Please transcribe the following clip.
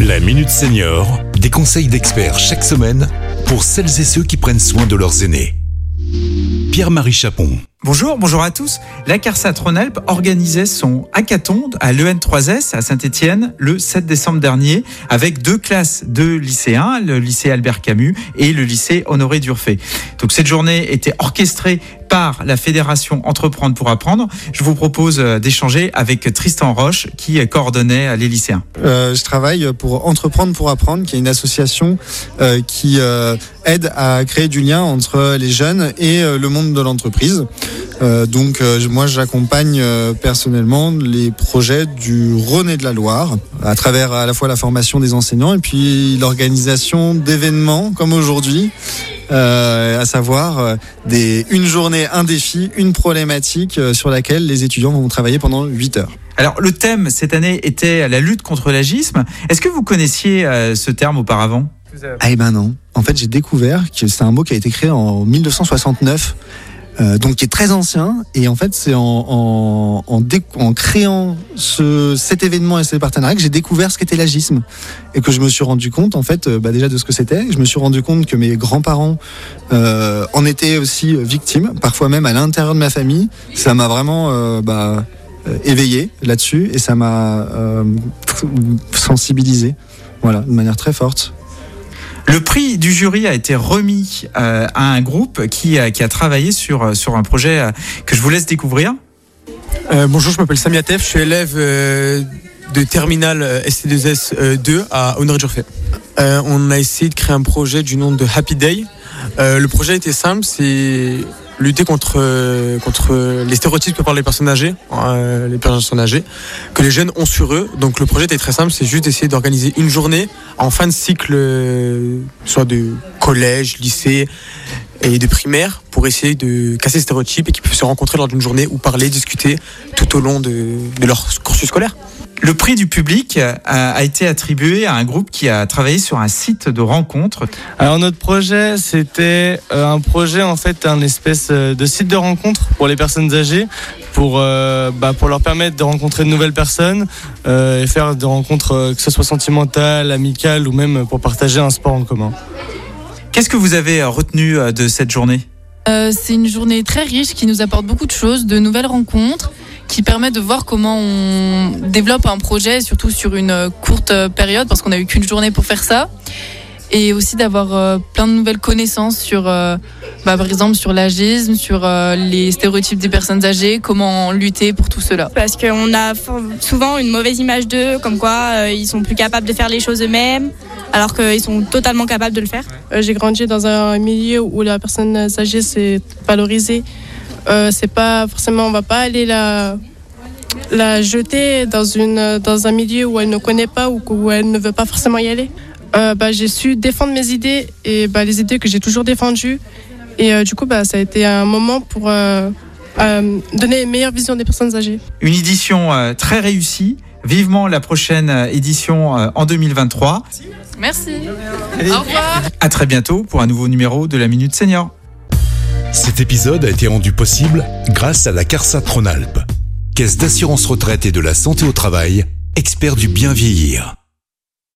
La Minute Senior, des conseils d'experts chaque semaine pour celles et ceux qui prennent soin de leurs aînés. Pierre-Marie Chapon. Bonjour, bonjour à tous. La CARSAT Rhône-Alpes organisait son hackathon à l'EN3S à Saint-Etienne le 7 décembre dernier avec deux classes de lycéens, le lycée Albert Camus et le lycée Honoré Durfé. Donc cette journée était orchestrée par la fédération Entreprendre pour apprendre. Je vous propose euh, d'échanger avec Tristan Roche qui coordonnait les lycéens. Euh, je travaille pour Entreprendre pour apprendre, qui est une association euh, qui euh, aide à créer du lien entre les jeunes et euh, le monde de l'entreprise. Euh, donc euh, moi j'accompagne euh, personnellement les projets du et de la Loire à travers à la fois la formation des enseignants et puis l'organisation d'événements comme aujourd'hui. Euh, à savoir euh, des, une journée, un défi, une problématique euh, sur laquelle les étudiants vont travailler pendant 8 heures. Alors le thème cette année était la lutte contre l'agisme. Est-ce que vous connaissiez ce terme auparavant? Ah eh ben non. En fait, j'ai découvert que c'est un mot qui a été créé en 1969, euh, donc qui est très ancien. Et en fait, c'est en, créant ce, cet événement et ces partenariats que j'ai découvert ce qu'était l'agisme et que je me suis rendu compte en fait, euh, bah, déjà de ce que c'était. Je me suis rendu compte que mes grands-parents euh, en étaient aussi victimes, parfois même à l'intérieur de ma famille. Ça m'a vraiment euh, bah, éveillé là-dessus et ça m'a sensibilisé, voilà, de manière très forte. Le prix du jury a été remis euh, à un groupe qui, a- qui a travaillé sur, sur un projet euh, que je vous laisse découvrir. Euh, bonjour, je m'appelle Samia Tef, je suis élève euh, de terminale euh, ST2S euh, 2 à Honoré Durfé. Euh, on a essayé de créer un projet du nom de Happy Day. Euh, le projet était simple, c'est lutter contre contre les stéréotypes par les personnes âgées, euh, les personnes âgées, que les jeunes ont sur eux. Donc le projet était très simple, c'est juste d'essayer d'organiser une journée en fin de cycle, euh, soit de collège, lycée et de primaire, pour essayer de casser ces stéréotypes et qu'ils puissent se rencontrer lors d'une journée ou parler, discuter tout au long de, de leur cursus scolaire. Le prix du public a, a été attribué à un groupe qui a travaillé sur un site de rencontre. Alors notre projet, c'était euh, un projet en fait, un espèce euh, de site de rencontre pour les personnes âgées, pour euh, bah, pour leur permettre de rencontrer de nouvelles personnes euh, et faire des rencontres que ce soit sentimentales, amicales ou même pour partager un sport en commun. Qu'est-ce que vous avez euh, retenu euh, de cette journée? Euh, c'est une journée très riche qui nous apporte beaucoup de choses, de nouvelles rencontres, qui permet de voir comment on développe un projet, surtout sur une courte période, parce qu'on n'a eu qu'une journée pour faire ça. Et aussi d'avoir euh, plein de nouvelles connaissances sur, euh, bah, par exemple, sur l'agisme, sur euh, les stéréotypes des personnes âgées, comment lutter pour tout cela. parce qu'on a souvent une mauvaise image d'eux, comme quoi euh, ils sont plus capables de faire les choses eux-mêmes, alors qu'ils sont totalement capables de le faire. Euh, J'ai grandi dans un milieu où la personne âgée c'est valorisée. Euh, c'est pas forcément, on va pas aller la la jeter dans une dans un milieu où elle ne connaît pas ou où elle ne veut pas forcément y aller. Euh, bah, j'ai su défendre mes idées et bah, les idées que j'ai toujours défendues. Et euh, du coup, bah, ça a été un moment pour euh, euh, donner une meilleure vision des personnes âgées. Une édition euh, très réussie. Vivement la prochaine édition euh, en 2023. Merci. Au revoir. À très bientôt pour un nouveau numéro de la Minute Senior. Cet épisode a été rendu possible grâce à la CARSAT Rhône-Alpes, Caisse d'assurance retraite et de la santé au travail, expert du bien vieillir.